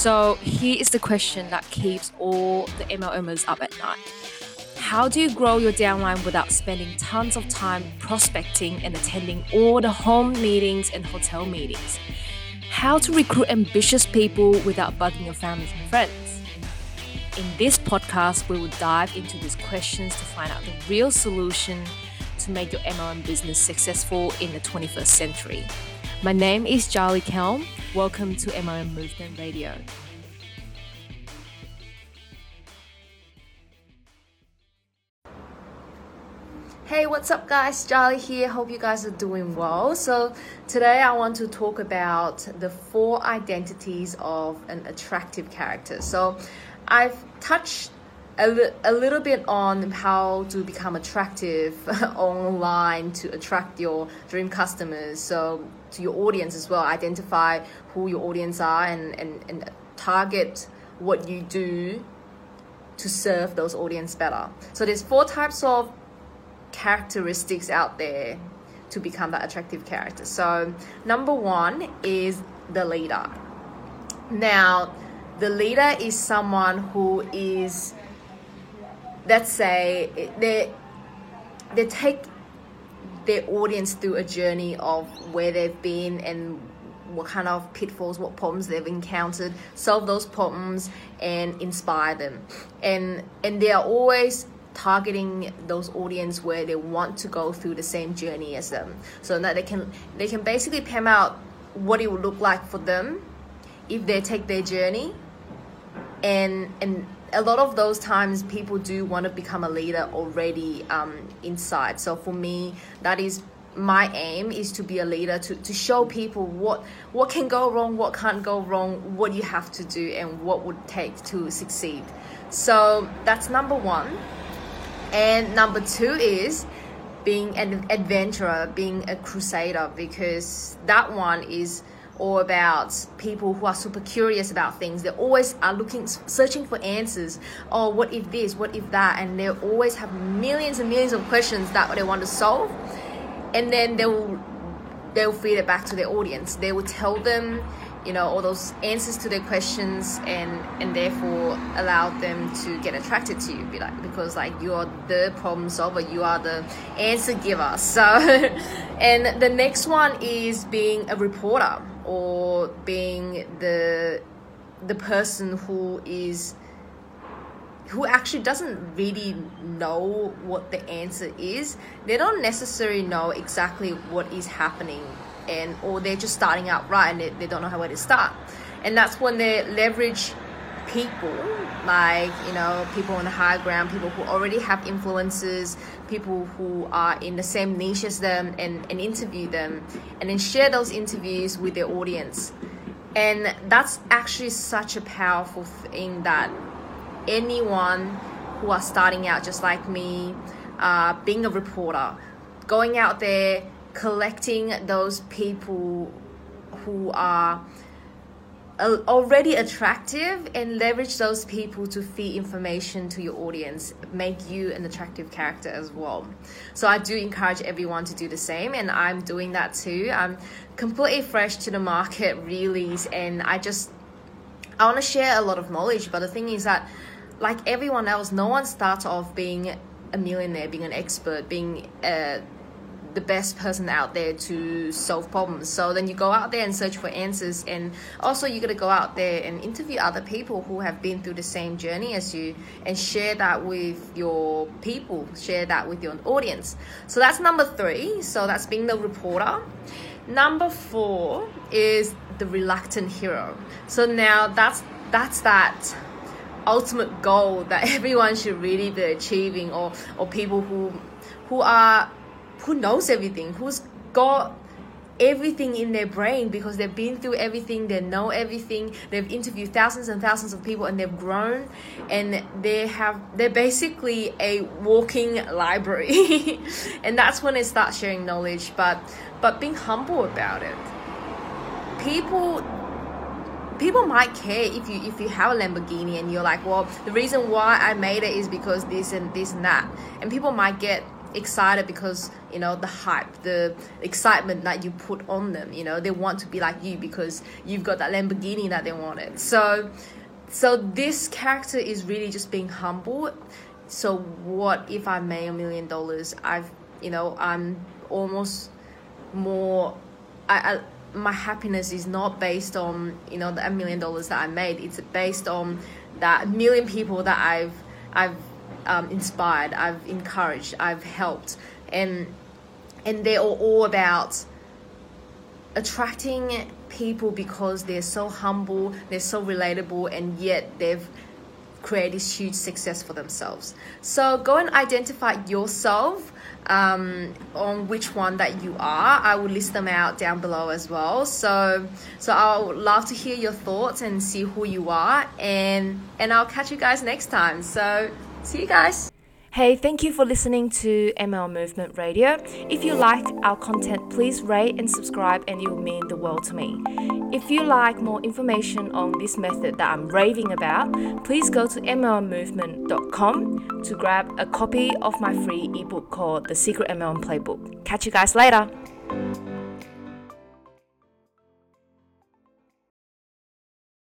So here is the question that keeps all the MLMers up at night. How do you grow your downline without spending tons of time prospecting and attending all the home meetings and hotel meetings? How to recruit ambitious people without bugging your families and friends? In this podcast, we will dive into these questions to find out the real solution to make your MLM business successful in the 21st century. My name is Charlie Kelm. Welcome to MLM Movement Radio. Hey, what's up, guys? Charlie here. Hope you guys are doing well. So, today I want to talk about the four identities of an attractive character. So, I've touched a, li- a little bit on how to become attractive online to attract your dream customers. So, to your audience as well, identify who your audience are and, and, and target what you do to serve those audience better. So, there's four types of characteristics out there to become that attractive character. So, number one is the leader. Now, the leader is someone who is, let's say, they they take their audience through a journey of where they've been and what kind of pitfalls, what problems they've encountered, solve those problems and inspire them. And and they are always targeting those audience where they want to go through the same journey as them so that they can they can basically pam out what it would look like for them if they take their journey and and a lot of those times people do want to become a leader already um, inside. So for me that is my aim is to be a leader to, to show people what what can go wrong what can't go wrong what you have to do and what would take to succeed. So that's number one. And number two is being an adventurer, being a crusader, because that one is all about people who are super curious about things. They always are looking, searching for answers. Oh, what if this? What if that? And they always have millions and millions of questions that they want to solve, and then they will they'll feed it back to their audience. They will tell them you know all those answers to their questions and and therefore allow them to get attracted to you be like because like you're the problem solver you are the answer giver. So and the next one is being a reporter or being the the person who is who actually doesn't really know what the answer is. They don't necessarily know exactly what is happening and or they're just starting out right and they, they don't know how where to start. And that's when they leverage people like you know people on the high ground people who already have influences people who are in the same niche as them and, and interview them and then share those interviews with their audience. And that's actually such a powerful thing that anyone who are starting out just like me uh, being a reporter going out there collecting those people who are uh, already attractive and leverage those people to feed information to your audience make you an attractive character as well. So i do encourage everyone to do the same and i'm doing that too. I'm completely fresh to the market really and i just i want to share a lot of knowledge but the thing is that like everyone else no one starts off being a millionaire being an expert being a the best person out there to solve problems. So then you go out there and search for answers, and also you got to go out there and interview other people who have been through the same journey as you, and share that with your people, share that with your audience. So that's number three. So that's being the reporter. Number four is the reluctant hero. So now that's that's that ultimate goal that everyone should really be achieving, or or people who who are who knows everything, who's got everything in their brain because they've been through everything, they know everything, they've interviewed thousands and thousands of people and they've grown and they have they're basically a walking library. and that's when they start sharing knowledge, but but being humble about it. People people might care if you if you have a Lamborghini and you're like, well, the reason why I made it is because this and this and that. And people might get excited because you know the hype the excitement that you put on them you know they want to be like you because you've got that lamborghini that they wanted. So so this character is really just being humble. So what if i made a million dollars? I've you know i'm almost more I, I my happiness is not based on you know the a million dollars that I made. It's based on that million people that I've I've um, inspired, I've encouraged, I've helped, and and they're all about attracting people because they're so humble, they're so relatable, and yet they've created this huge success for themselves. So go and identify yourself um, on which one that you are. I will list them out down below as well. So so I'll love to hear your thoughts and see who you are, and and I'll catch you guys next time. So see you guys. Hey, thank you for listening to MLM Movement Radio. If you like our content, please rate and subscribe, and it will mean the world to me. If you like more information on this method that I'm raving about, please go to mlmovement.com to grab a copy of my free ebook called The Secret MLM Playbook. Catch you guys later.